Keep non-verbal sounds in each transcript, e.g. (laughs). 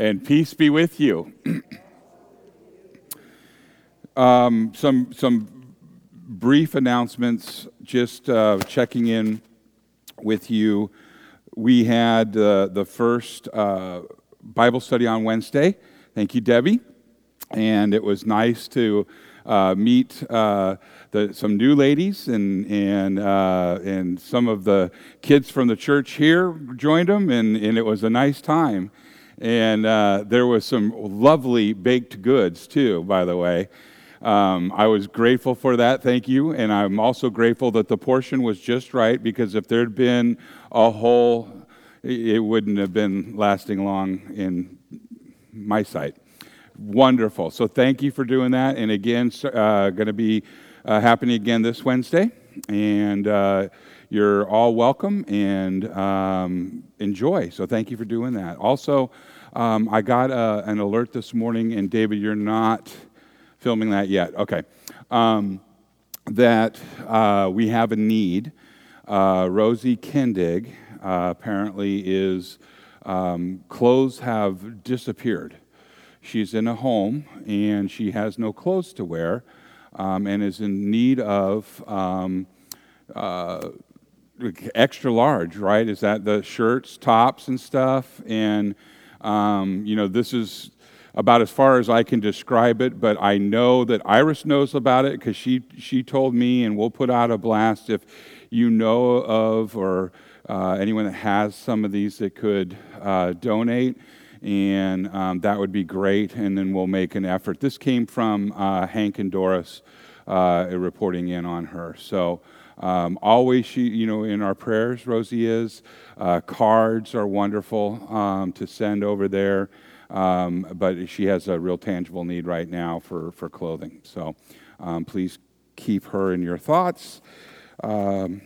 and peace be with you. (clears throat) um, some some brief announcements. Just uh, checking in with you. We had uh, the first uh, Bible study on Wednesday. Thank you, Debbie. And it was nice to uh, meet uh, the, some new ladies, and, and, uh, and some of the kids from the church here joined them, and, and it was a nice time. And uh, there was some lovely baked goods, too, by the way. Um, I was grateful for that, thank you. And I'm also grateful that the portion was just right because if there'd been a whole, it wouldn't have been lasting long in my sight. Wonderful. So thank you for doing that. And again, uh, going to be uh, happening again this Wednesday. And uh, you're all welcome and um, enjoy. So thank you for doing that. Also, um, I got uh, an alert this morning, and David, you're not filming that yet. Okay. Um, that uh, we have a need. Uh, Rosie Kendig uh, apparently is, um, clothes have disappeared. She's in a home and she has no clothes to wear um, and is in need of um, uh, extra large, right? Is that the shirts, tops, and stuff? And, um, you know, this is about as far as I can describe it, but I know that Iris knows about it because she, she told me, and we'll put out a blast if you know of or uh, anyone that has some of these that could uh, donate. And um, that would be great, and then we'll make an effort. This came from uh, Hank and Doris uh, reporting in on her. So, um, always, she, you know, in our prayers, Rosie is. Uh, cards are wonderful um, to send over there. Um, but she has a real tangible need right now for, for clothing. So um, please keep her in your thoughts. Um,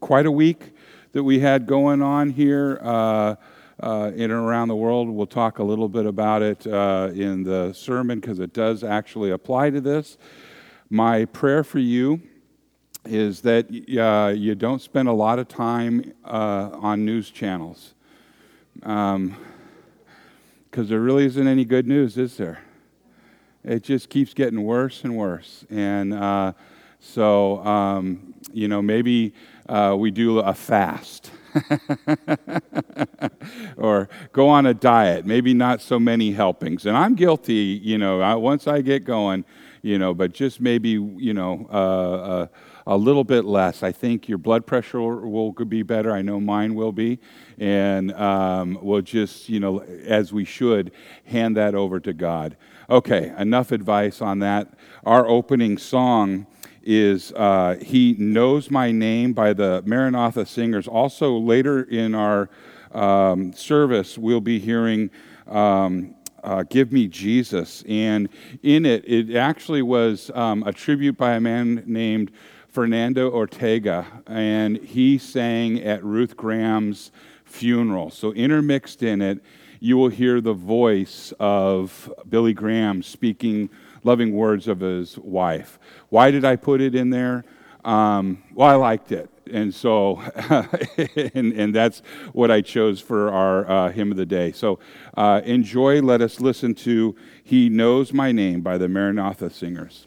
quite a week that we had going on here uh, uh, in and around the world. We'll talk a little bit about it uh, in the sermon because it does actually apply to this. My prayer for you is that uh, you don't spend a lot of time uh, on news channels. Um, because there really isn't any good news, is there? It just keeps getting worse and worse. And uh, so, um, you know, maybe uh, we do a fast (laughs) or go on a diet, maybe not so many helpings. And I'm guilty, you know, I, once I get going, you know, but just maybe, you know, uh, uh a little bit less. I think your blood pressure will, be better. I know mine will be. And um, we'll just, you know, as we should, hand that over to God. Okay, enough advice on that. Our opening song is uh, He Knows My Name by the Maranatha Singers. Also, later in our um, service, we'll be hearing. Um, uh, Give Me Jesus. And in it, it actually was um, a tribute by a man named Fernando Ortega, and he sang at Ruth Graham's funeral. So, intermixed in it, you will hear the voice of Billy Graham speaking loving words of his wife. Why did I put it in there? Um, well, I liked it. And so, (laughs) and, and, that's what I chose for our uh, hymn of the day. So, uh, enjoy. Let us listen to He Knows My Name by the Maranatha Singers.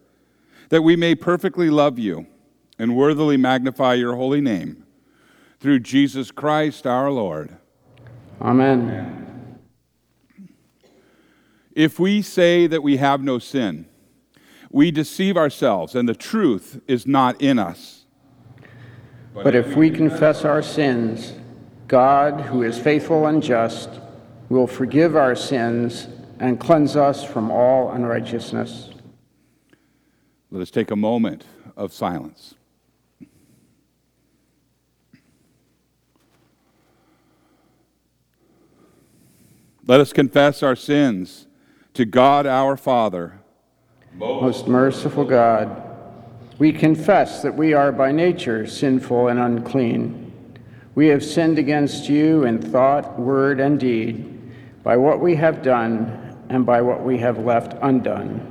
that we may perfectly love you and worthily magnify your holy name. Through Jesus Christ our Lord. Amen. If we say that we have no sin, we deceive ourselves, and the truth is not in us. But if we confess our sins, God, who is faithful and just, will forgive our sins and cleanse us from all unrighteousness. Let us take a moment of silence. Let us confess our sins to God our Father. Most merciful God, we confess that we are by nature sinful and unclean. We have sinned against you in thought, word, and deed by what we have done and by what we have left undone.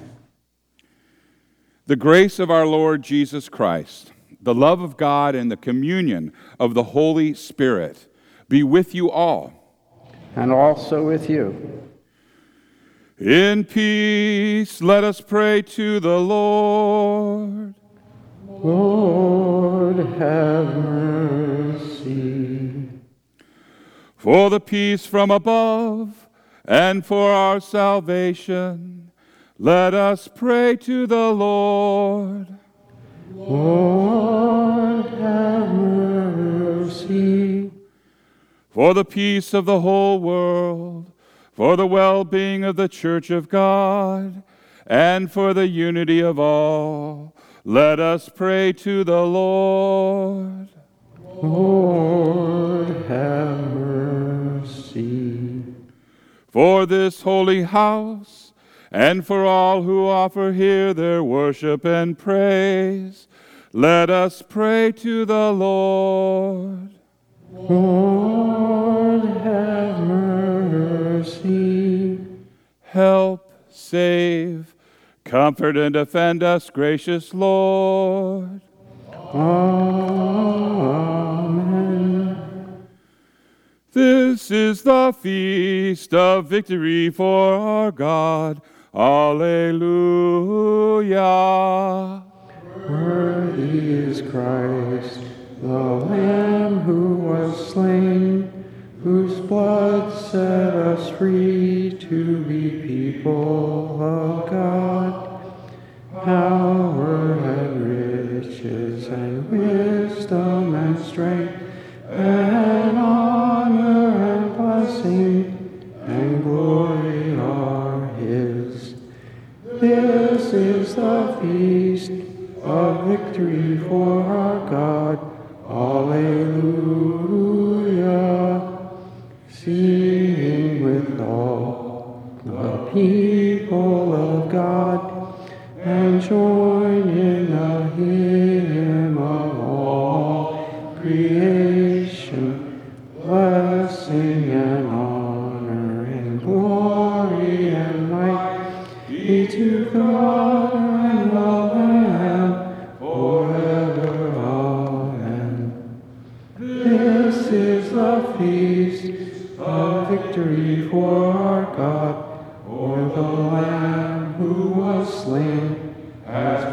The grace of our Lord Jesus Christ, the love of God, and the communion of the Holy Spirit be with you all. And also with you. In peace, let us pray to the Lord. Lord, have mercy. For the peace from above and for our salvation, let us pray to the Lord. Lord, have mercy. For the peace of the whole world, for the well being of the Church of God, and for the unity of all, let us pray to the Lord. Lord, have mercy. For this holy house, and for all who offer here their worship and praise, let us pray to the Lord. Lord, have mercy. Help, save, comfort, and defend us, gracious Lord. Amen. This is the feast of victory for our God. Alleluia. Worthy is Christ, the Lamb who was slain, whose blood set us free to be people of God. Power and riches and wisdom and strength and honor victory for our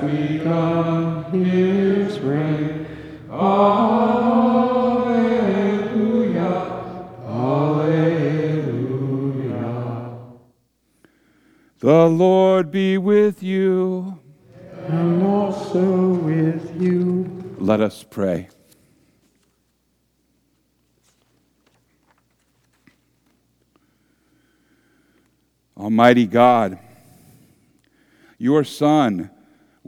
has begun his reign. Alleluia, Alleluia. The Lord be with you. And also with you. Let us pray. Almighty God, your Son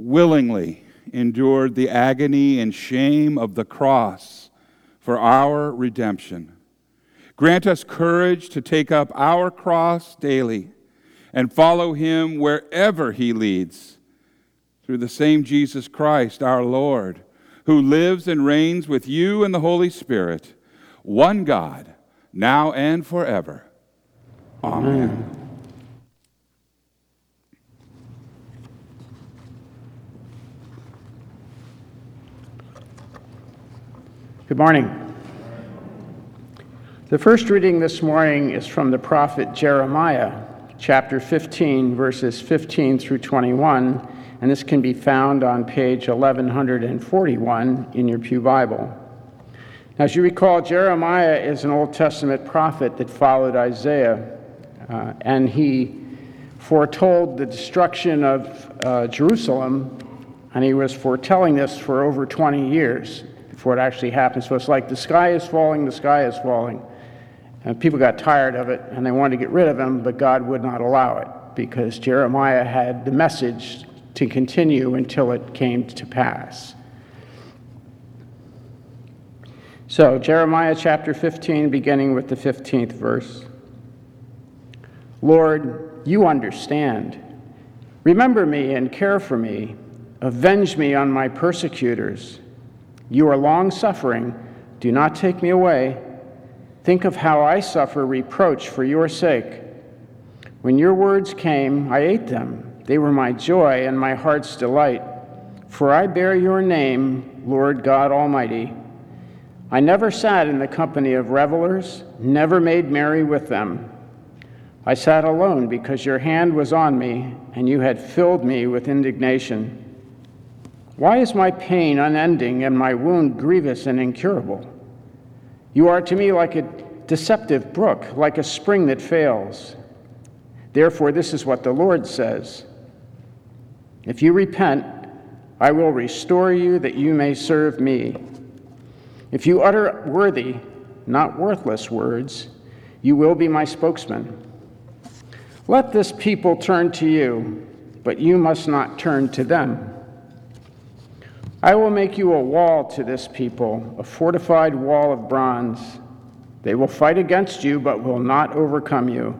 willingly endured the agony and shame of the cross for our redemption. Grant us courage to take up our cross daily and follow him wherever he leads. Through the same Jesus Christ, our Lord, who lives and reigns with you in the Holy Spirit, one God, now and forever. Amen. Good morning. The first reading this morning is from the prophet Jeremiah, chapter 15, verses 15 through 21, and this can be found on page 1141 in your Pew Bible. As you recall, Jeremiah is an Old Testament prophet that followed Isaiah, uh, and he foretold the destruction of uh, Jerusalem, and he was foretelling this for over 20 years before it actually happened. So it's like the sky is falling, the sky is falling. And people got tired of it and they wanted to get rid of him, but God would not allow it because Jeremiah had the message to continue until it came to pass. So, Jeremiah chapter 15, beginning with the 15th verse. Lord, you understand. Remember me and care for me. Avenge me on my persecutors. You are long suffering. Do not take me away. Think of how I suffer reproach for your sake. When your words came, I ate them. They were my joy and my heart's delight. For I bear your name, Lord God Almighty. I never sat in the company of revelers, never made merry with them. I sat alone because your hand was on me, and you had filled me with indignation. Why is my pain unending and my wound grievous and incurable? You are to me like a deceptive brook, like a spring that fails. Therefore, this is what the Lord says If you repent, I will restore you that you may serve me. If you utter worthy, not worthless words, you will be my spokesman. Let this people turn to you, but you must not turn to them. I will make you a wall to this people, a fortified wall of bronze. They will fight against you, but will not overcome you.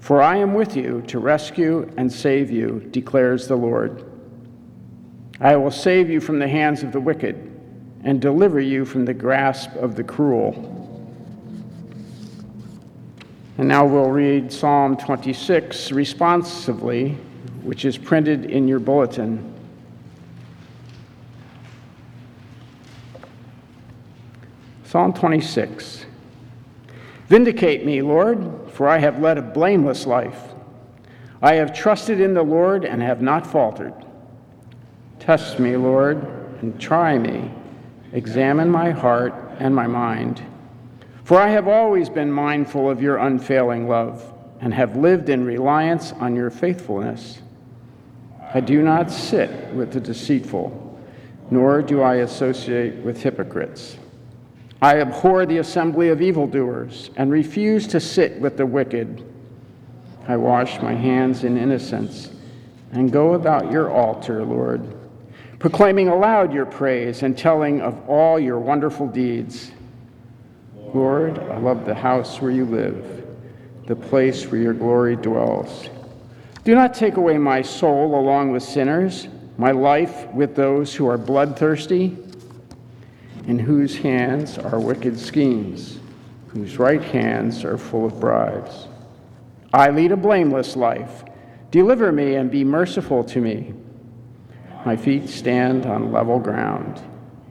For I am with you to rescue and save you, declares the Lord. I will save you from the hands of the wicked and deliver you from the grasp of the cruel. And now we'll read Psalm 26 responsively, which is printed in your bulletin. Psalm 26. Vindicate me, Lord, for I have led a blameless life. I have trusted in the Lord and have not faltered. Test me, Lord, and try me. Examine my heart and my mind. For I have always been mindful of your unfailing love and have lived in reliance on your faithfulness. I do not sit with the deceitful, nor do I associate with hypocrites. I abhor the assembly of evildoers and refuse to sit with the wicked. I wash my hands in innocence and go about your altar, Lord, proclaiming aloud your praise and telling of all your wonderful deeds. Lord, I love the house where you live, the place where your glory dwells. Do not take away my soul along with sinners, my life with those who are bloodthirsty in whose hands are wicked schemes, whose right hands are full of bribes. I lead a blameless life. Deliver me and be merciful to me. My feet stand on level ground.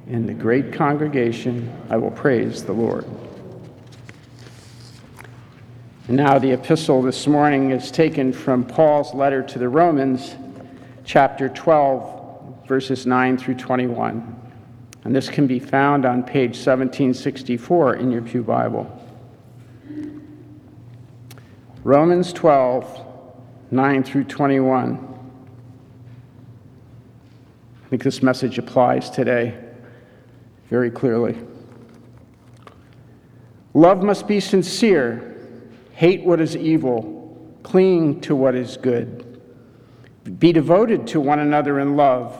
In the great congregation, I will praise the Lord. Now, the epistle this morning is taken from Paul's letter to the Romans, chapter 12, verses 9 through 21. And this can be found on page 1764 in your Pew Bible. Romans 12, 9 through 21. I think this message applies today very clearly. Love must be sincere, hate what is evil, cling to what is good. Be devoted to one another in love,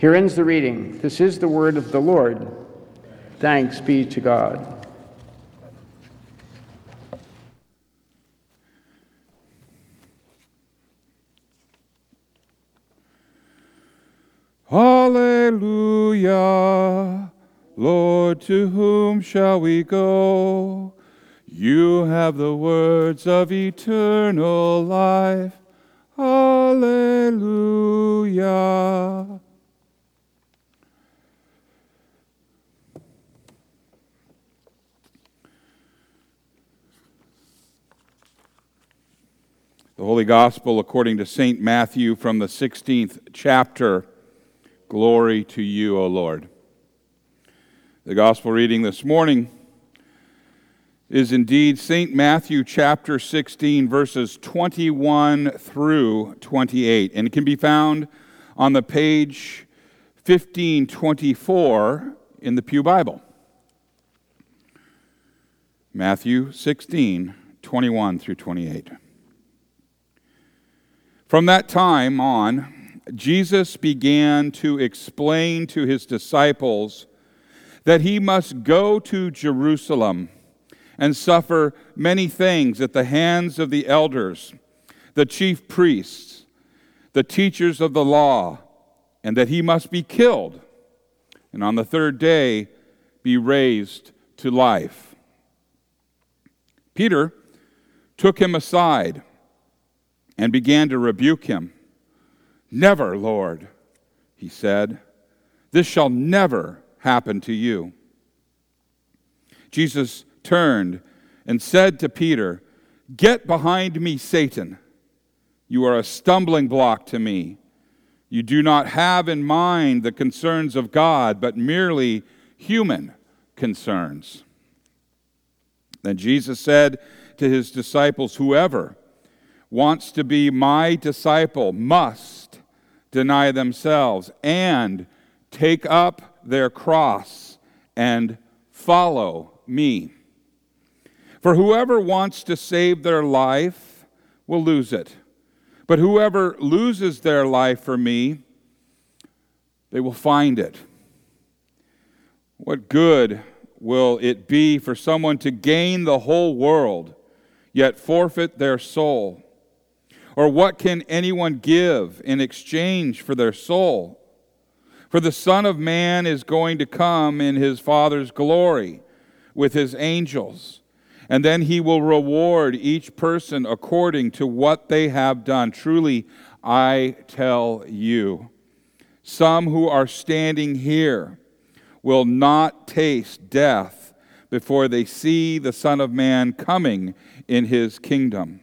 Here ends the reading. This is the word of the Lord. Thanks be to God. Hallelujah. Lord, to whom shall we go? You have the words of eternal life. Hallelujah. The Holy Gospel according to St. Matthew from the 16th chapter. Glory to you, O Lord. The Gospel reading this morning is indeed St. Matthew chapter 16, verses 21 through 28, and it can be found on the page 1524 in the Pew Bible. Matthew 16, 21 through 28. From that time on, Jesus began to explain to his disciples that he must go to Jerusalem and suffer many things at the hands of the elders, the chief priests, the teachers of the law, and that he must be killed, and on the third day be raised to life. Peter took him aside and began to rebuke him. Never, Lord, he said, this shall never happen to you. Jesus turned and said to Peter, Get behind me, Satan. You are a stumbling block to me. You do not have in mind the concerns of God, but merely human concerns. Then Jesus said to his disciples, Whoever wants to be my disciple must deny themselves and take up their cross and follow me. For whoever wants to save their life will lose it. But whoever loses their life for me, they will find it. What good will it be for someone to gain the whole world, yet forfeit their soul? Or what can anyone give in exchange for their soul? For the Son of Man is going to come in his Father's glory with his angels, And then he will reward each person according to what they have done. Truly, I tell you, some who are standing here will not taste death before they see the Son of Man coming in his kingdom.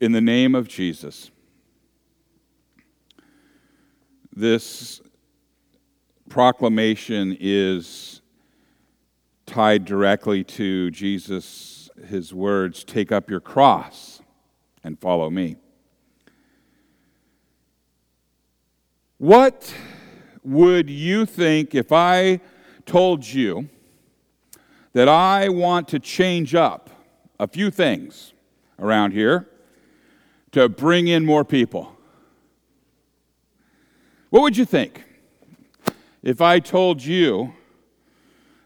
In the name of Jesus. This proclamation is tied directly to Jesus, his words, take up your cross and follow me. What would you think if I told you that I want to change up a few things around here to bring in more people? What would you think if I told you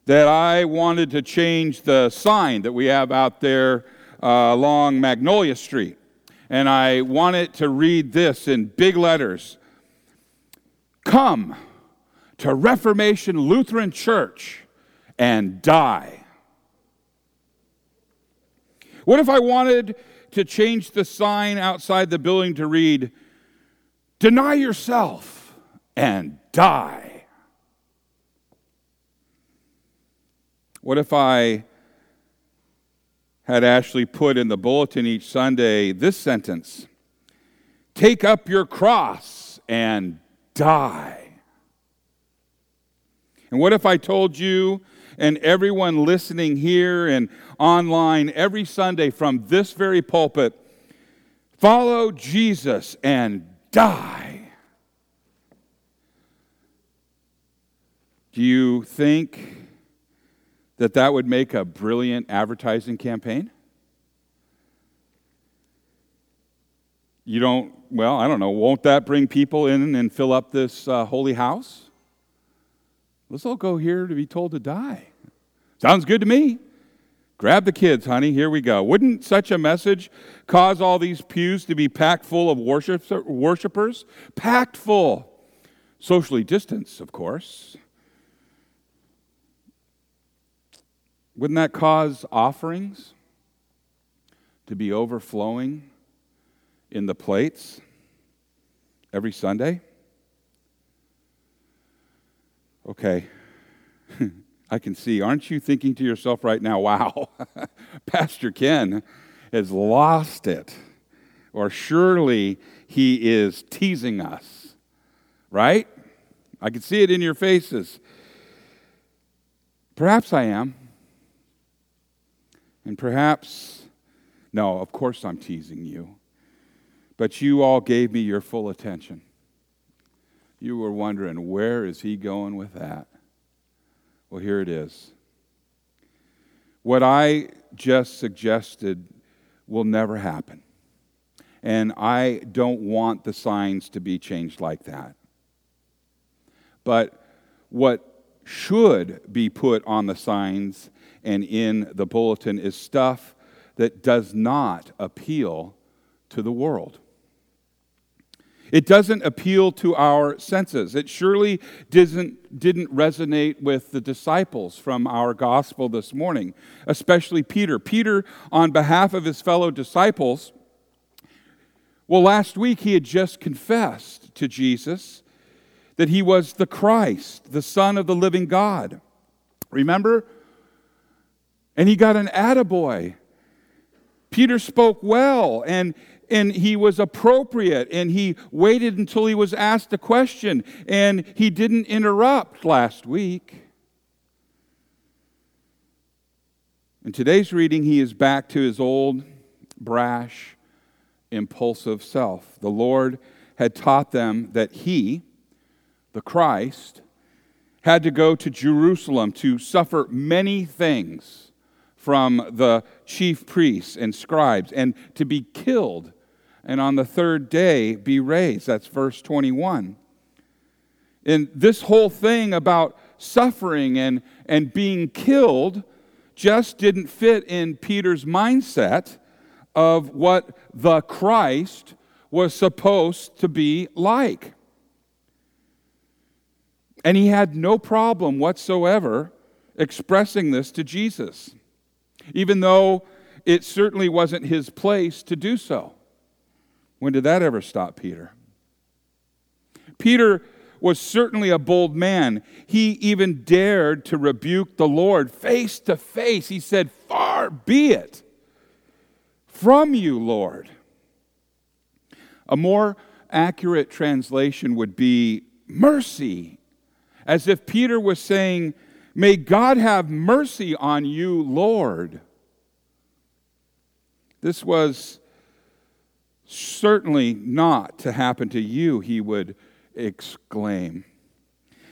that I wanted to change the sign that we have out there uh, along Magnolia Street? And I want it to read this in big letters Come to Reformation Lutheran Church and die. What if I wanted to change the sign outside the building to read, Deny yourself? and die. What if I had Ashley put in the bulletin each Sunday this sentence Take up your cross and die? And what if I told you and everyone listening here and online every Sunday from this very pulpit, follow Jesus and die? Do you think that that would make a brilliant advertising campaign? You don't, well, I don't know. Won't that bring people in and fill up this uh, holy house? Let's all go here to be told to die. Sounds good to me. Grab the kids, honey. Here we go. Wouldn't such a message cause all these pews to be packed full of worshipers? Packed full. Socially distanced, of course. Wouldn't that cause offerings to be overflowing in the plates every Sunday? Okay. (laughs) I can see. Aren't you thinking to yourself right now, wow, (laughs) Pastor Ken has lost it? Or surely he is teasing us, right? I can see it in your faces. Perhaps I am. And perhaps, no, of course I'm teasing you, but you all gave me your full attention. You were wondering, where is he going with that? Well, here it is. What I just suggested will never happen. And I don't want the signs to be changed like that. But what should be put on the signs and in the bulletin is stuff that does not appeal to the world. It doesn't appeal to our senses. It surely didn't, didn't resonate with the disciples from our gospel this morning, especially Peter. Peter, on behalf of his fellow disciples, well, last week he had just confessed to Jesus that he was the Christ, the Son of the living God. Remember? And he got an attaboy. Peter spoke well and, and he was appropriate and he waited until he was asked a question and he didn't interrupt last week. In today's reading, he is back to his old, brash, impulsive self. The Lord had taught them that he, the Christ, had to go to Jerusalem to suffer many things from the chief priests and scribes and to be killed and on the third day be raised. That's verse 21. And this whole thing about suffering and, and being killed just didn't fit in Peter's mindset of what the Christ was supposed to be like. And he had no problem whatsoever expressing this to Jesus even though it certainly wasn't his place to do so. When did that ever stop Peter? Peter was certainly a bold man. He even dared to rebuke the Lord face to face. He said, Far be it from you, Lord. A more accurate translation would be mercy, as if Peter was saying, May God have mercy on you, Lord. This was certainly not to happen to you, he would exclaim.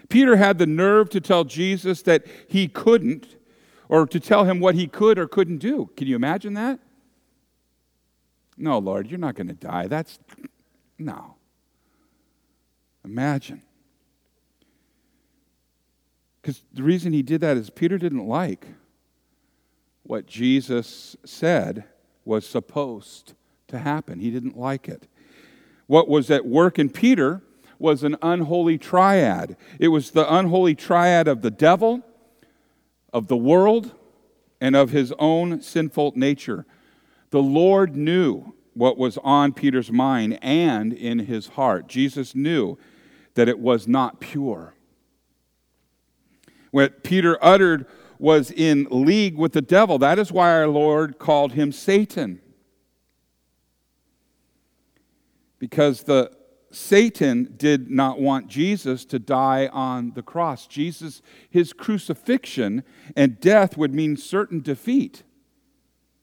Peter had the nerve to tell Jesus that he couldn't, or to tell him what he could or couldn't do. Can you imagine that? No, Lord, you're not going to die. That's no. Imagine. Because the reason he did that is Peter didn't like what Jesus said was supposed to happen. He didn't like it. What was at work in Peter was an unholy triad. It was the unholy triad of the devil, of the world, and of his own sinful nature. The Lord knew what was on Peter's mind and in his heart. Jesus knew that it was not pure. What Peter uttered was in league with the devil. That is why our Lord called him Satan. Because the Satan did not want Jesus to die on the cross. Jesus, his crucifixion and death would mean certain defeat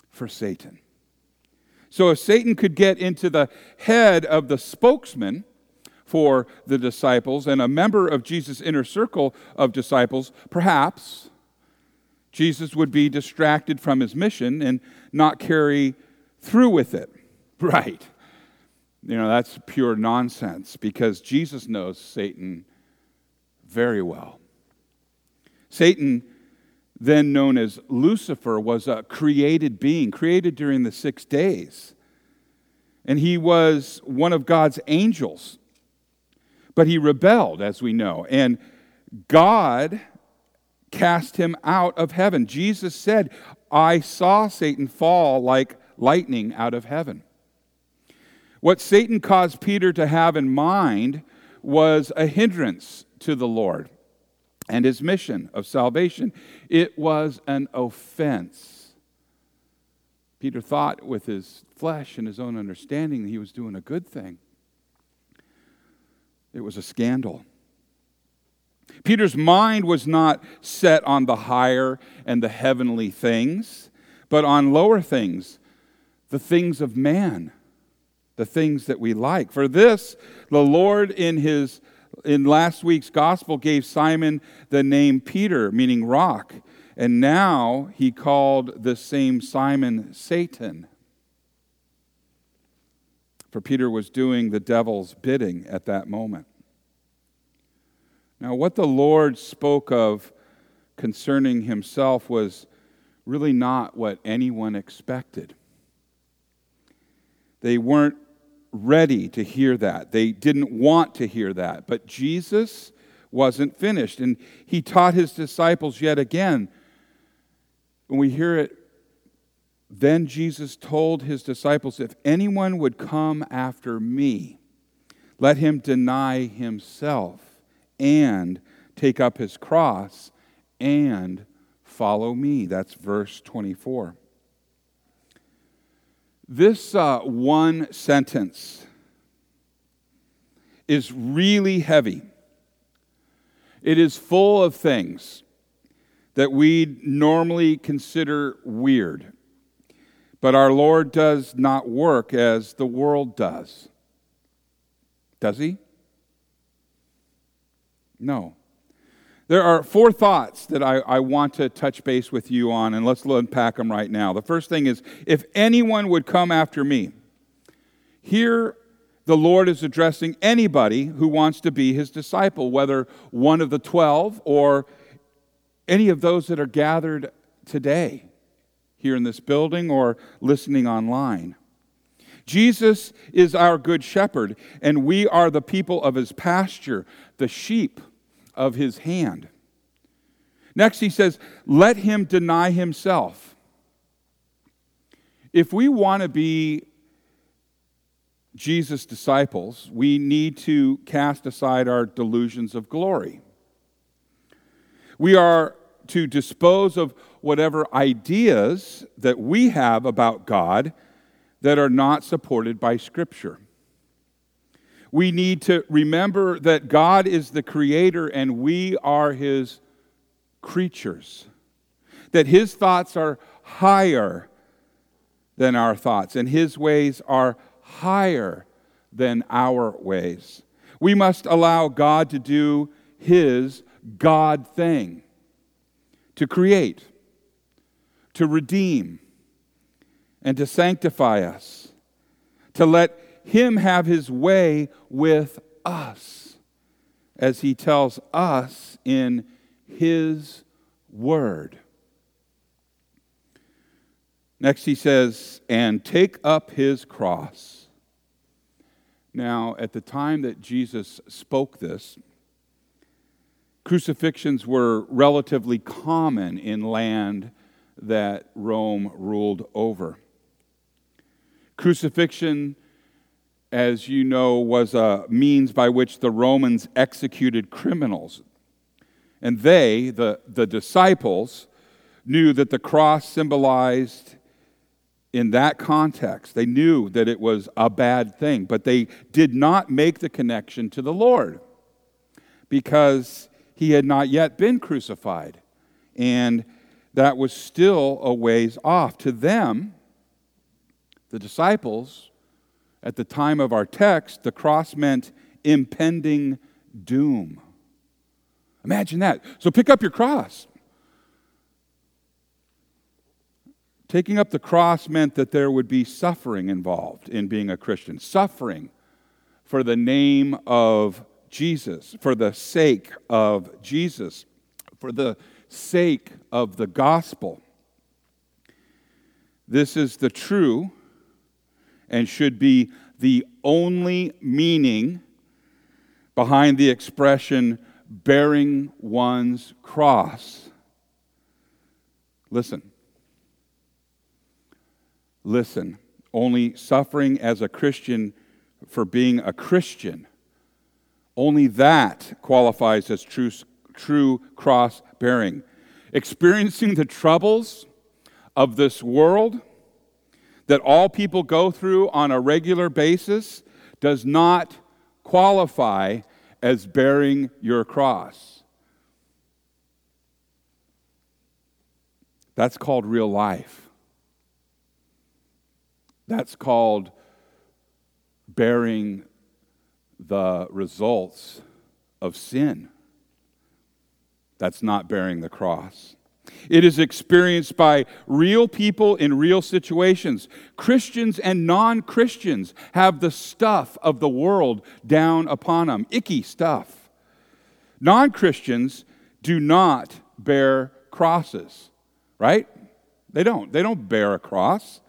for Satan. So if Satan could get into the head of the spokesman, for the disciples and a member of Jesus' inner circle of disciples, perhaps Jesus would be distracted from his mission and not carry through with it. (laughs) Right. You know, that's pure nonsense because Jesus knows Satan very well. Satan, then known as Lucifer, was a created being, created during the six days. And he was one of God's angels. But he rebelled, as we know, and God cast him out of heaven. Jesus said, I saw Satan fall like lightning out of heaven. What Satan caused Peter to have in mind was a hindrance to the Lord and his mission of salvation. It was an offense. Peter thought with his flesh and his own understanding that he was doing a good thing. It was a scandal. Peter's mind was not set on the higher and the heavenly things, but on lower things, the things of man, the things that we like. For this, the Lord in his in last week's gospel gave Simon the name Peter, meaning rock, and now he called the same Simon Satan. For Peter was doing the devil's bidding at that moment. Now, what the Lord spoke of concerning himself was really not what anyone expected. They weren't ready to hear that. They didn't want to hear that. But Jesus wasn't finished. And he taught his disciples yet again. When we hear it then Jesus told his disciples, If anyone would come after me, let him deny himself and take up his cross and follow me. That's verse 24. This uh, one sentence is really heavy. It is full of things that we normally consider weird. But our Lord does not work as the world does. Does he? No. There are four thoughts that I, I want to touch base with you on, and let's unpack them right now. The first thing is if anyone would come after me, here the Lord is addressing anybody who wants to be his disciple, whether one of the 12 or any of those that are gathered today here in this building or listening online. Jesus is our good shepherd, and we are the people of his pasture, the sheep of his hand. Next, he says, Let him deny himself. If we want to be Jesus' disciples, we need to cast aside our delusions of glory. We are to dispose of whatever ideas that we have about God that are not supported by Scripture we need to remember that God is the creator and we are his creatures. That his thoughts are higher than our thoughts and his ways are higher than our ways. We must allow God to do his God thing to create, to redeem, and to sanctify us, to let him have his way with us as he tells us in his word. Next, he says, and take up his cross. Now, at the time that Jesus spoke this, crucifixions were relatively common in land that Rome ruled over. Crucifixion as you know, was a means by which the Romans executed criminals. And they, the, the disciples, knew that the cross symbolized in that context. They knew that it was a bad thing, but they did not make the connection to the Lord because he had not yet been crucified. And that was still a ways off. To them, the disciples, at the time of our text, the cross meant impending doom. Imagine that. So pick up your cross. Taking up the cross meant that there would be suffering involved in being a Christian. Suffering for the name of Jesus, for the sake of Jesus, for the sake of the gospel. This is the true and should be the only meaning behind the expression bearing one's cross. Listen. Listen. Only suffering as a Christian for being a Christian, only that qualifies as true, true cross bearing. Experiencing the troubles of this world that all people go through on a regular basis does not qualify as bearing your cross. That's called real life. That's called bearing the results of sin. That's not bearing the cross. It is experienced by real people in real situations. Christians and non Christians have the stuff of the world down upon them, icky stuff. Non Christians do not bear crosses, right? They don't. They don't bear a cross.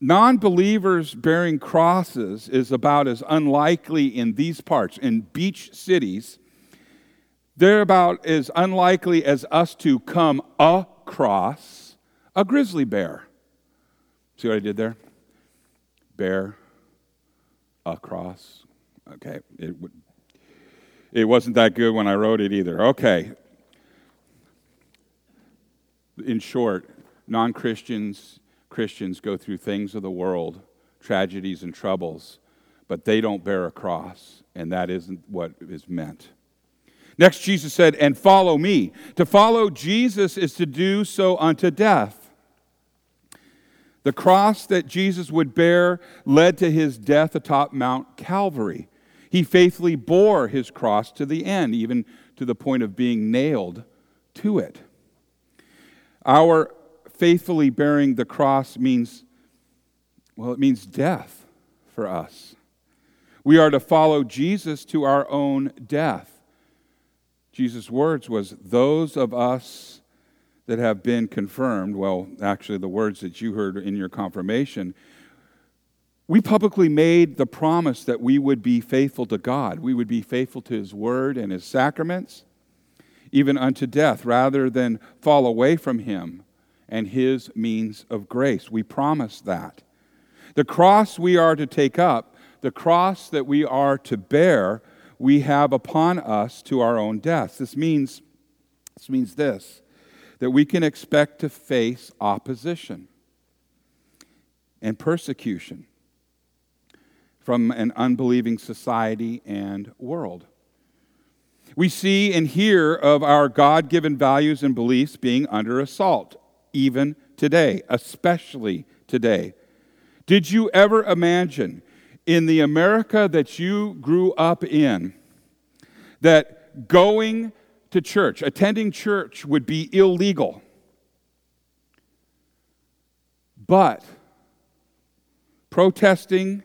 Non believers bearing crosses is about as unlikely in these parts, in beach cities they're about as unlikely as us to come across a grizzly bear. See what I did there? Bear, across. Okay, it, it wasn't that good when I wrote it either. Okay. In short, non Christians, Christians go through things of the world, tragedies and troubles, but they don't bear a cross, and that isn't what is meant. Next, Jesus said, and follow me. To follow Jesus is to do so unto death. The cross that Jesus would bear led to his death atop Mount Calvary. He faithfully bore his cross to the end, even to the point of being nailed to it. Our faithfully bearing the cross means, well, it means death for us. We are to follow Jesus to our own death. Jesus' words was, Those of us that have been confirmed, well, actually, the words that you heard in your confirmation, we publicly made the promise that we would be faithful to God. We would be faithful to His word and His sacraments, even unto death, rather than fall away from Him and His means of grace. We promise that. The cross we are to take up, the cross that we are to bear, we have upon us to our own deaths. This means this means this that we can expect to face opposition and persecution from an unbelieving society and world. We see and hear of our God given values and beliefs being under assault, even today, especially today. Did you ever imagine in the America that you grew up in that going to church, attending church would be illegal. But protesting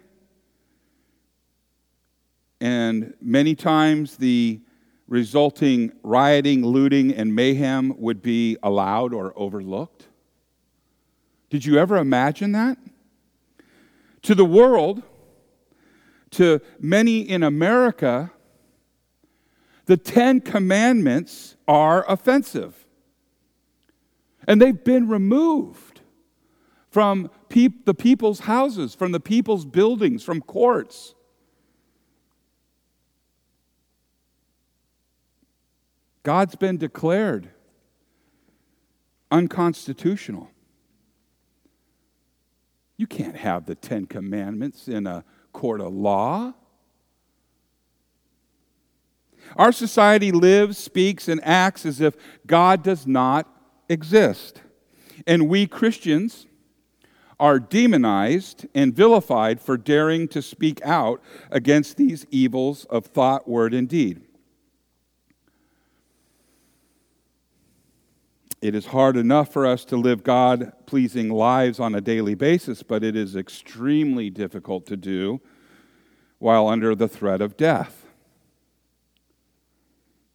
and many times the resulting rioting, looting, and mayhem would be allowed or overlooked. Did you ever imagine that? To the world, to many in America, the Ten Commandments are offensive. And they've been removed from the people's houses, from the people's buildings, from courts. God's been declared unconstitutional. You can't have the Ten Commandments in a court of law. Our society lives, speaks, and acts as if God does not exist. And we Christians are demonized and vilified for daring to speak out against these evils of thought, word, and deed. It is hard enough for us to live God pleasing lives on a daily basis, but it is extremely difficult to do while under the threat of death.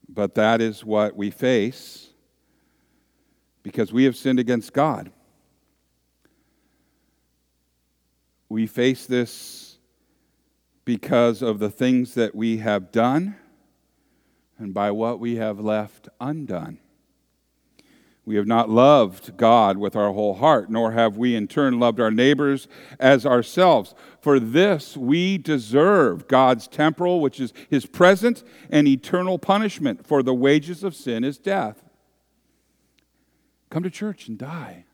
But that is what we face because we have sinned against God. We face this because of the things that we have done and by what we have left undone. We have not loved God with our whole heart, nor have we in turn loved our neighbors as ourselves. For this we deserve God's temporal, which is his present and eternal punishment, for the wages of sin is death. Come to church and die.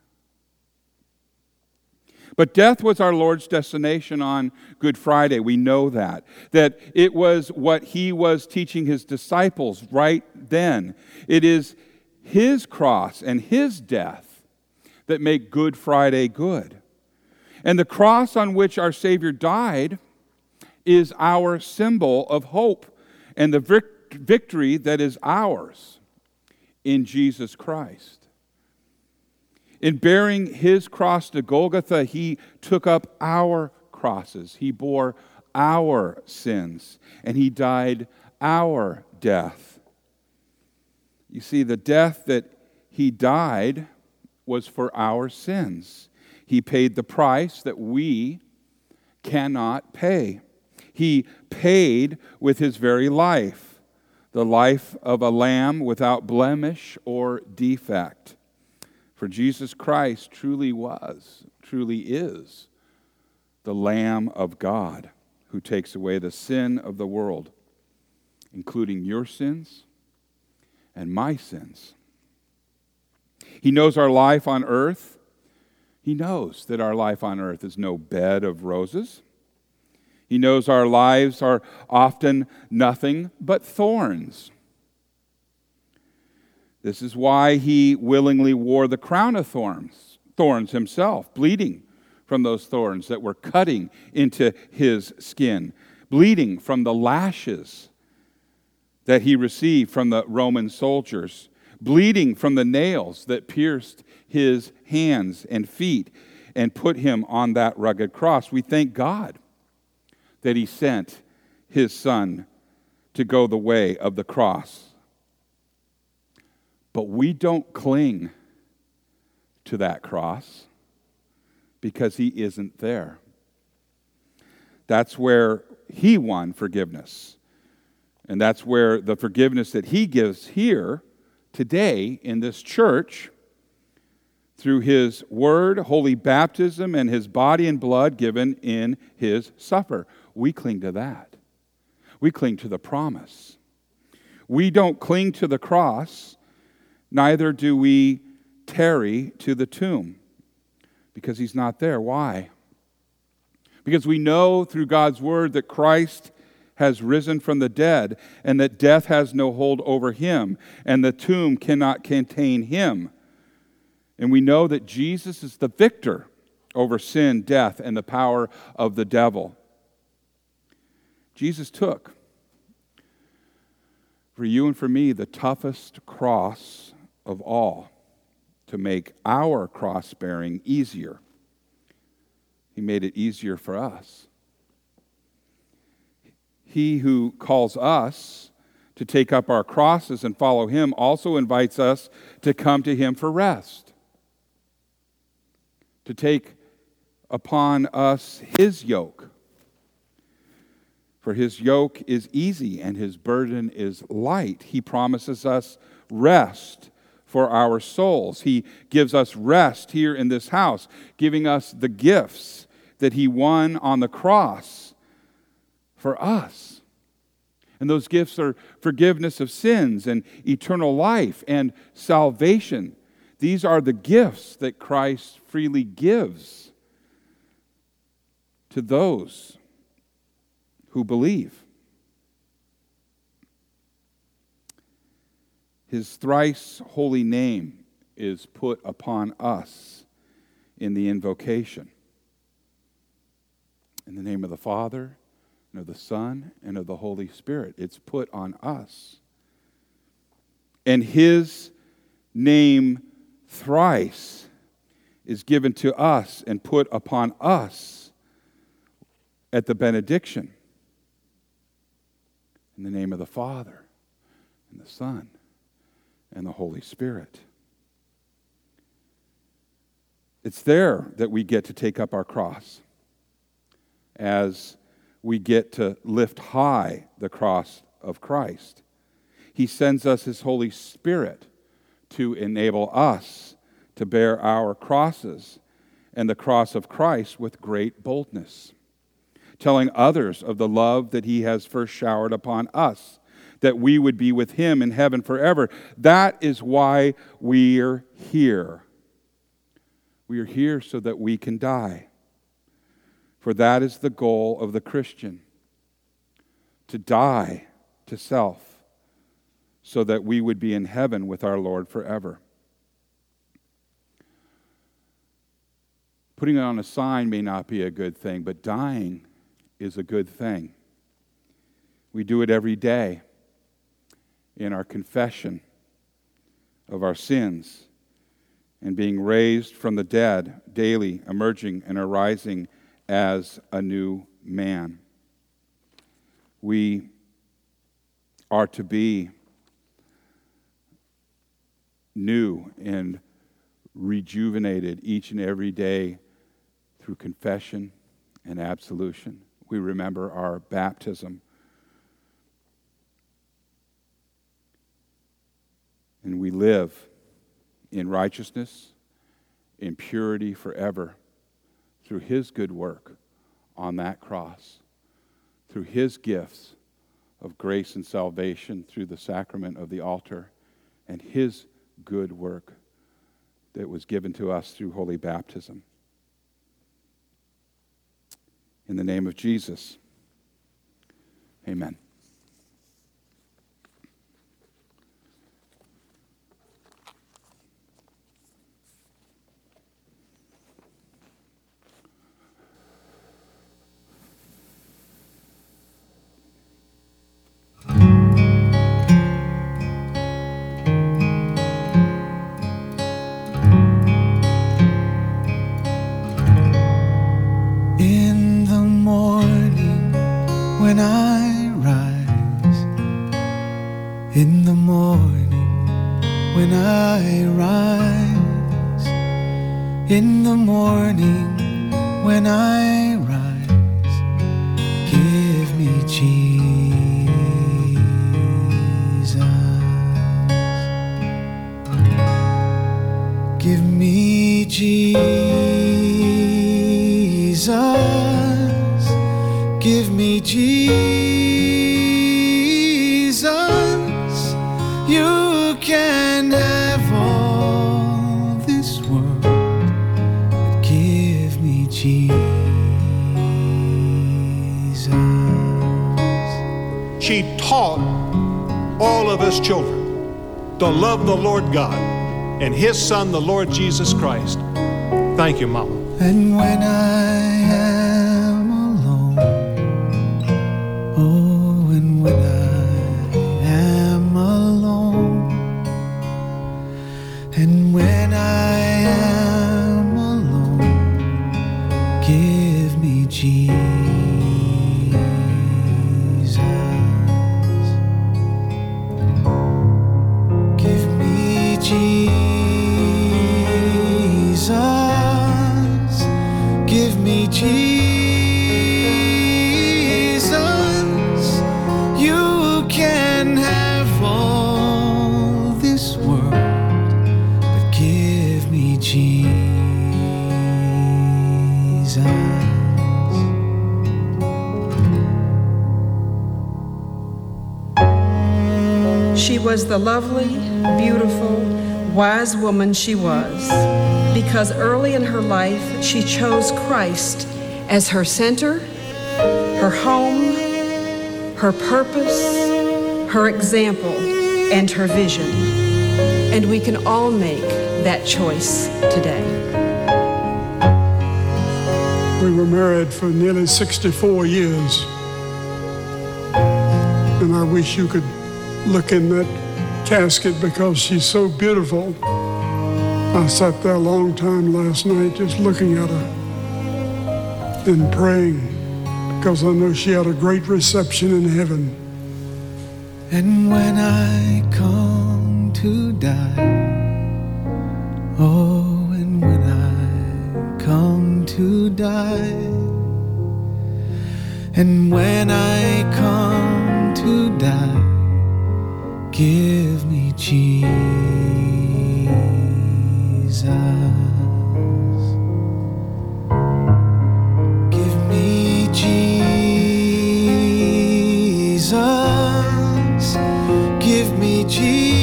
But death was our Lord's destination on Good Friday. We know that. That it was what he was teaching his disciples right then. It is his cross and his death that make Good Friday good. And the cross on which our Savior died is our symbol of hope and the vic- victory that is ours in Jesus Christ. In bearing his cross to Golgotha, he took up our crosses. He bore our sins, and he died our death you see, the death that he died was for our sins. He paid the price that we cannot pay. He paid with his very life, the life of a lamb without blemish or defect. For Jesus Christ truly was, truly is, the Lamb of God who takes away the sin of the world, including your sins and my sins. He knows our life on earth. He knows that our life on earth is no bed of roses. He knows our lives are often nothing but thorns. This is why he willingly wore the crown of thorns, thorns himself, bleeding from those thorns that were cutting into his skin. bleeding from the lashes that he received from the Roman soldiers, bleeding from the nails that pierced his hands and feet and put him on that rugged cross. We thank God that he sent his son to go the way of the cross. But we don't cling to that cross because he isn't there. That's where he won forgiveness. And that's where the forgiveness that he gives here today in this church through his word, holy baptism, and his body and blood given in his supper. We cling to that. We cling to the promise. We don't cling to the cross, neither do we tarry to the tomb because he's not there. Why? Because we know through God's word that Christ has risen from the dead and that death has no hold over him and the tomb cannot contain him. And we know that Jesus is the victor over sin, death, and the power of the devil. Jesus took for you and for me the toughest cross of all to make our cross bearing easier. He made it easier for us. He who calls us to take up our crosses and follow him also invites us to come to him for rest, to take upon us his yoke. For his yoke is easy and his burden is light. He promises us rest for our souls. He gives us rest here in this house, giving us the gifts that He won on the cross for us. And those gifts are forgiveness of sins and eternal life and salvation. These are the gifts that Christ freely gives to those who believe. His thrice holy name is put upon us in the invocation. In the name of the Father, and of the Son, and of the Holy Spirit. It's put on us. And His name thrice is given to us and put upon us at the benediction. In the name of the Father, and the Son, and the Holy Spirit. It's there that we get to take up our cross as we get to lift high the cross of Christ. He sends us His Holy Spirit to enable us to bear our crosses and the cross of Christ with great boldness, telling others of the love that He has first showered upon us that we would be with him in heaven forever. That is why we're here. We are here so that we can die. For that is the goal of the Christian to die to self so that we would be in heaven with our Lord forever. Putting it on a sign may not be a good thing, but dying is a good thing. We do it every day in our confession of our sins and being raised from the dead daily, emerging and arising as a new man. We are to be new and rejuvenated each and every day through confession and absolution. We remember our baptism and we live in righteousness, in purity forever through His good work on that cross, through His gifts of grace and salvation through the sacrament of the altar, and His good work that was given to us through holy baptism. In the name of Jesus, amen. Love the Lord God and His Son, the Lord Jesus Christ. Thank you, Mama. And when I the lovely, beautiful, wise woman she was because early in her life she chose Christ as her center, her home, her purpose, her example, and her vision. And we can all make that choice today. We were married for nearly 64 years. And I wish you could look in that casket because she's so beautiful. I sat there a long time last night just looking at her and praying because I know she had a great reception in heaven. And when I come to die, oh, and when I come to die, and when I come to die, give me Jesus. Give me Jesus. Give me Jesus.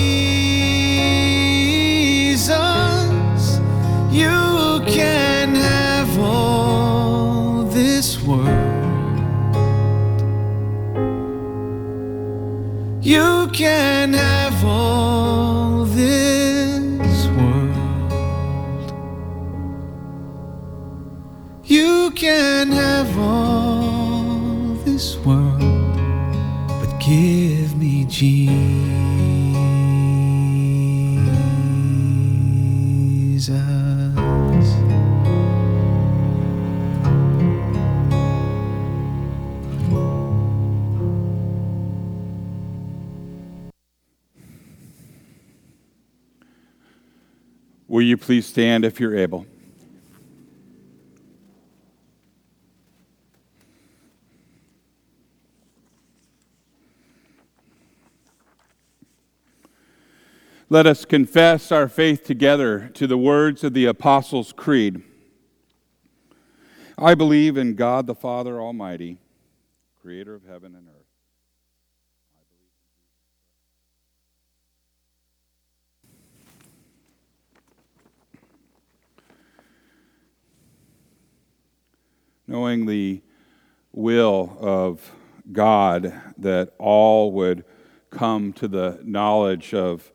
Please stand if you're able? Let us confess our faith together to the words of the Apostles' Creed. I believe in God the Father Almighty, creator of heaven and earth. Knowing the will of God that all would come to the knowledge of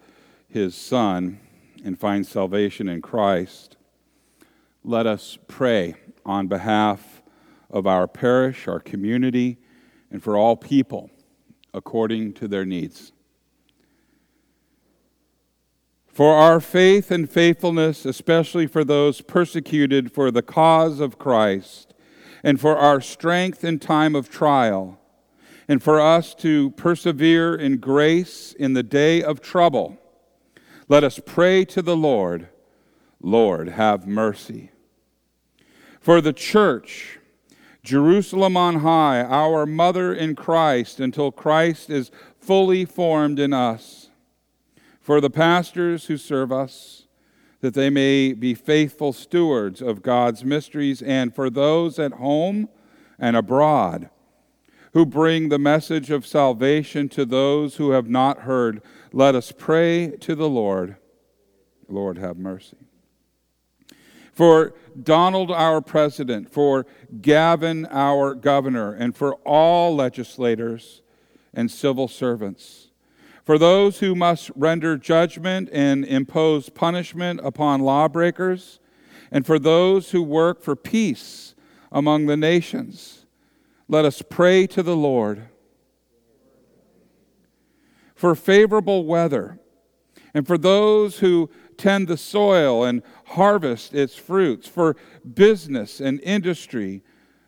his Son and find salvation in Christ, let us pray on behalf of our parish, our community, and for all people according to their needs. For our faith and faithfulness, especially for those persecuted for the cause of Christ, and for our strength in time of trial, and for us to persevere in grace in the day of trouble, let us pray to the Lord, Lord, have mercy. For the church, Jerusalem on high, our mother in Christ, until Christ is fully formed in us. For the pastors who serve us, that they may be faithful stewards of God's mysteries, and for those at home and abroad who bring the message of salvation to those who have not heard, let us pray to the Lord. Lord, have mercy. For Donald, our president, for Gavin, our governor, and for all legislators and civil servants, for those who must render judgment and impose punishment upon lawbreakers, and for those who work for peace among the nations, let us pray to the Lord. For favorable weather, and for those who tend the soil and harvest its fruits, for business and industry,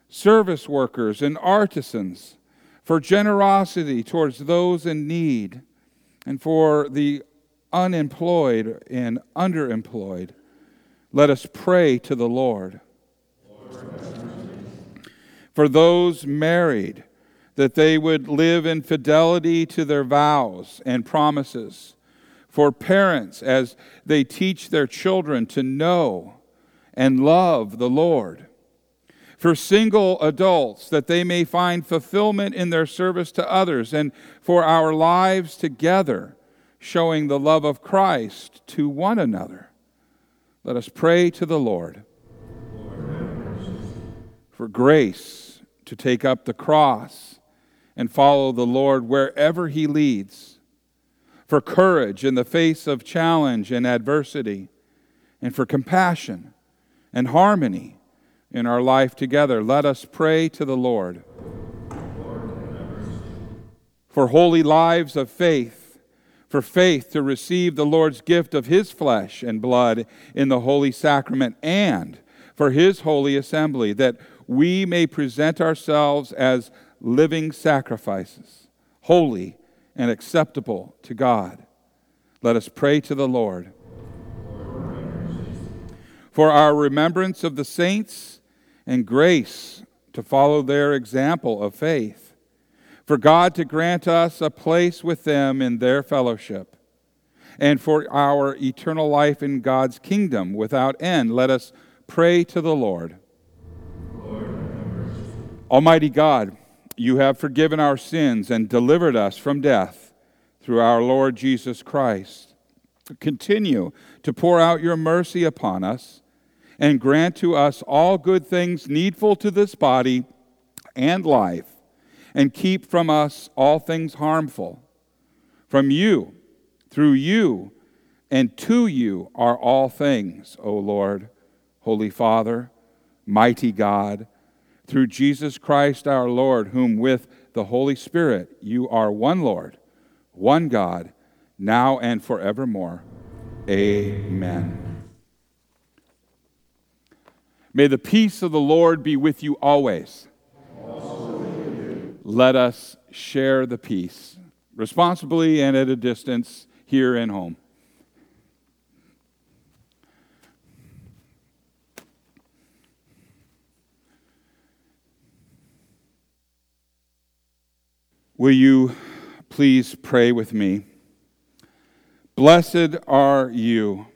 service workers and artisans, for generosity towards those in need, and for the unemployed and underemployed. Let us pray to the Lord. For those married, that they would live in fidelity to their vows and promises for parents as they teach their children to know and love the Lord. For single adults, that they may find fulfillment in their service to others, and for our lives together, showing the love of Christ to one another. Let us pray to the Lord. For grace to take up the cross and follow the Lord wherever He leads for courage in the face of challenge and adversity, and for compassion and harmony in our life together. Let us pray to the Lord. For holy lives of faith, for faith to receive the Lord's gift of His flesh and blood in the holy sacrament, and for His holy assembly, that we may present ourselves as living sacrifices, holy and acceptable to God. Let us pray to the Lord. For our remembrance of the saints and grace to follow their example of faith. For God to grant us a place with them in their fellowship. And for our eternal life in God's kingdom without end, let us pray to the Lord. Lord Almighty God, you have forgiven our sins and delivered us from death through our Lord Jesus Christ. Continue to pour out your mercy upon us and grant to us all good things needful to this body and life, and keep from us all things harmful. From you, through you, and to you are all things, O Lord, Holy Father, mighty God through Jesus Christ our Lord, whom with the Holy Spirit you are one Lord, one God, now and forevermore. Amen. May the peace of the Lord be with you always. Let us share the peace responsibly and at a distance here and home. Will you please pray with me? Blessed are you,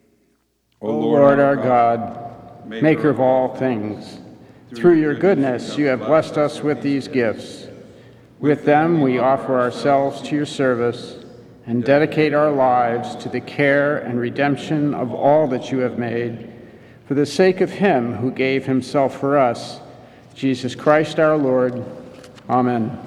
O, o Lord, our God, maker of all things. Through your goodness, you have blessed us with these gifts. With them, we offer ourselves to your service and dedicate our lives to the care and redemption of all that you have made, for the sake of him who gave himself for us, Jesus Christ our Lord. Amen.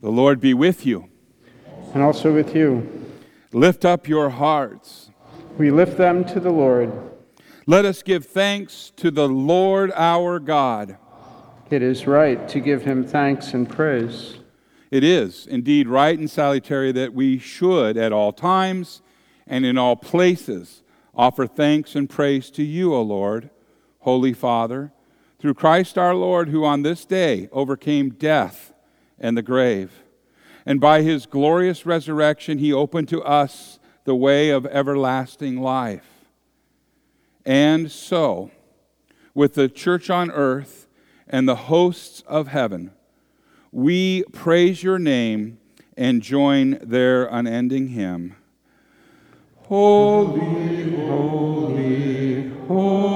The Lord be with you. And also with you. Lift up your hearts. We lift them to the Lord. Let us give thanks to the Lord our God. It is right to give him thanks and praise. It is indeed right and salutary that we should at all times and in all places offer thanks and praise to you, O Lord, Holy Father, through Christ our Lord, who on this day overcame death and the grave. And by his glorious resurrection, he opened to us the way of everlasting life. And so, with the church on earth and the hosts of heaven, we praise your name and join their unending hymn. Holy, holy, holy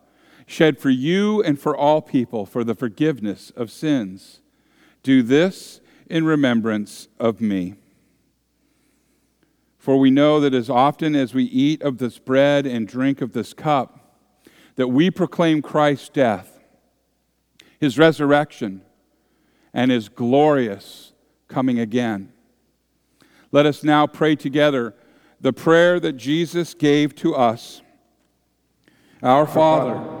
shed for you and for all people for the forgiveness of sins. Do this in remembrance of me. For we know that as often as we eat of this bread and drink of this cup, that we proclaim Christ's death, his resurrection, and his glorious coming again. Let us now pray together the prayer that Jesus gave to us. Our Father,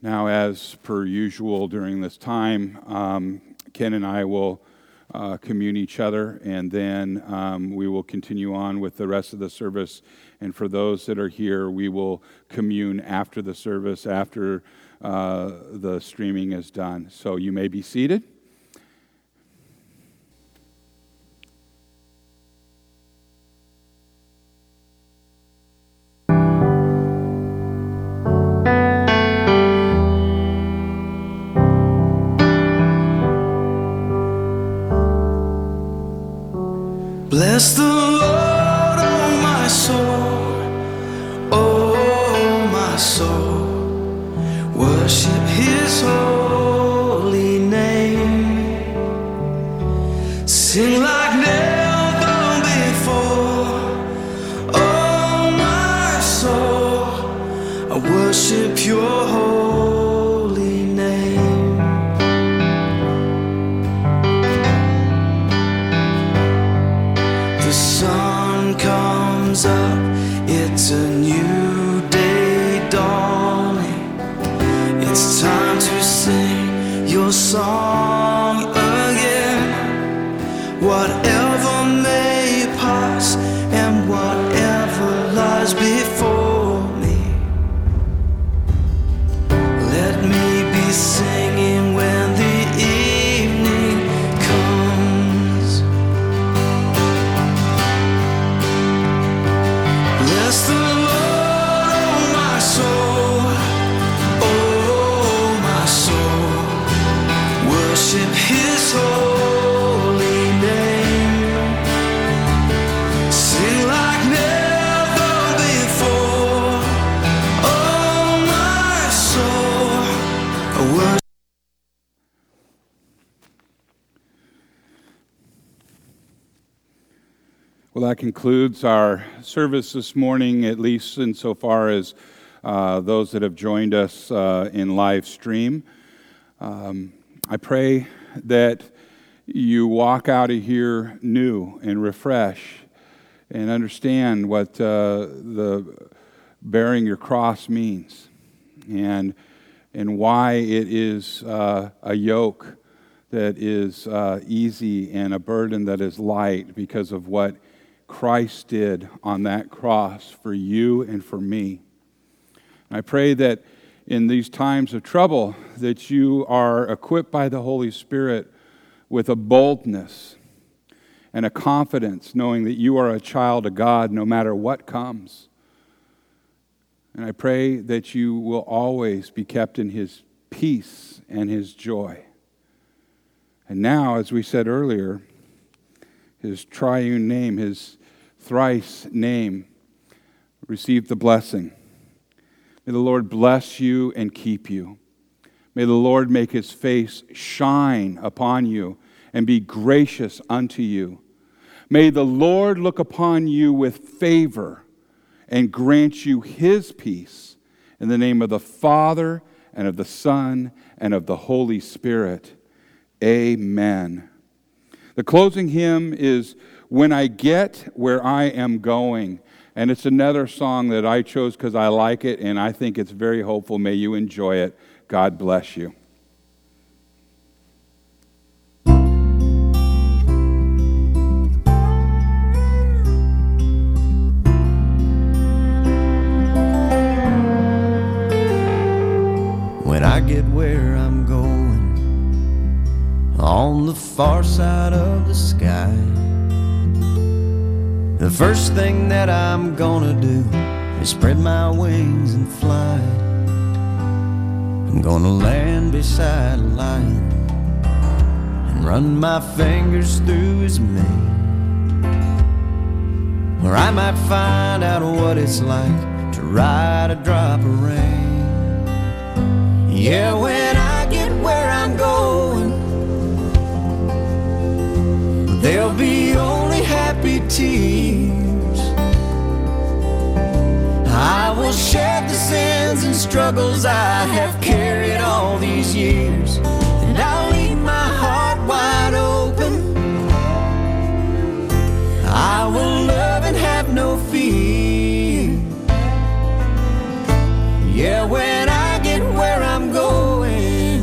Now, as per usual during this time, um, Ken and I will uh, commune each other, and then um, we will continue on with the rest of the service. And for those that are here, we will commune after the service, after uh, the streaming is done. So you may be seated. Bless the Lord, oh my soul, oh my soul. Worship his holy name. Sing like never before, oh my soul. I worship your holy concludes our service this morning, at least insofar as uh, those that have joined us uh, in live stream. Um, I pray that you walk out of here new and refreshed and understand what uh, the bearing your cross means and, and why it is uh, a yoke that is uh, easy and a burden that is light because of what Christ did on that cross for you and for me. I pray that in these times of trouble that you are equipped by the Holy Spirit with a boldness and a confidence knowing that you are a child of God no matter what comes. And I pray that you will always be kept in his peace and his joy. And now, as we said earlier, his triune name, his thrice name, receive the blessing. May the Lord bless you and keep you. May the Lord make his face shine upon you and be gracious unto you. May the Lord look upon you with favor and grant you his peace. In the name of the Father, and of the Son, and of the Holy Spirit. Amen. The closing hymn is When I Get Where I Am Going. And it's another song that I chose because I like it and I think it's very hopeful. May you enjoy it. God bless you. when I get where I'm going on the far side of the sky. The first thing that I'm gonna do is spread my wings and fly. I'm gonna land beside a lion and run my fingers through his mane. Or I might find out what it's like to ride a drop of rain. Yeah, when I get where I'm going, there'll be happy tears. I will shed the sins and struggles I have carried all these years, and I'll leave my heart wide open. I will love and have no fear. Yeah, when I get where I'm going,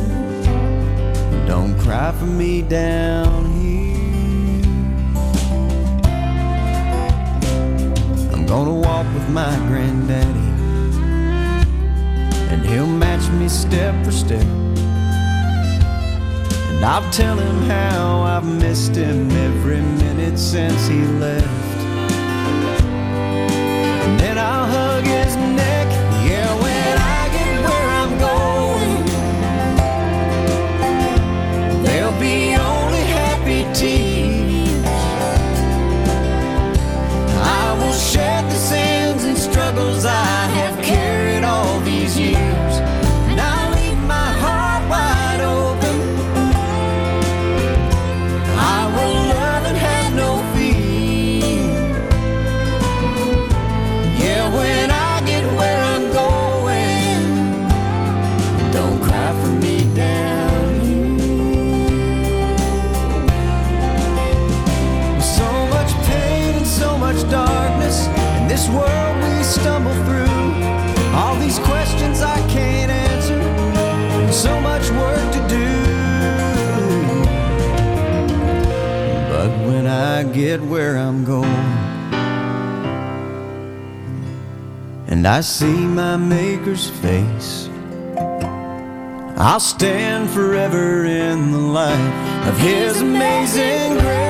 don't cry for me down gonna walk with my granddaddy, and he'll match me step for step. And I'll tell him how I've missed him every minute since he left. Where I'm going, and I see my Maker's face, I'll stand forever in the light of His amazing grace.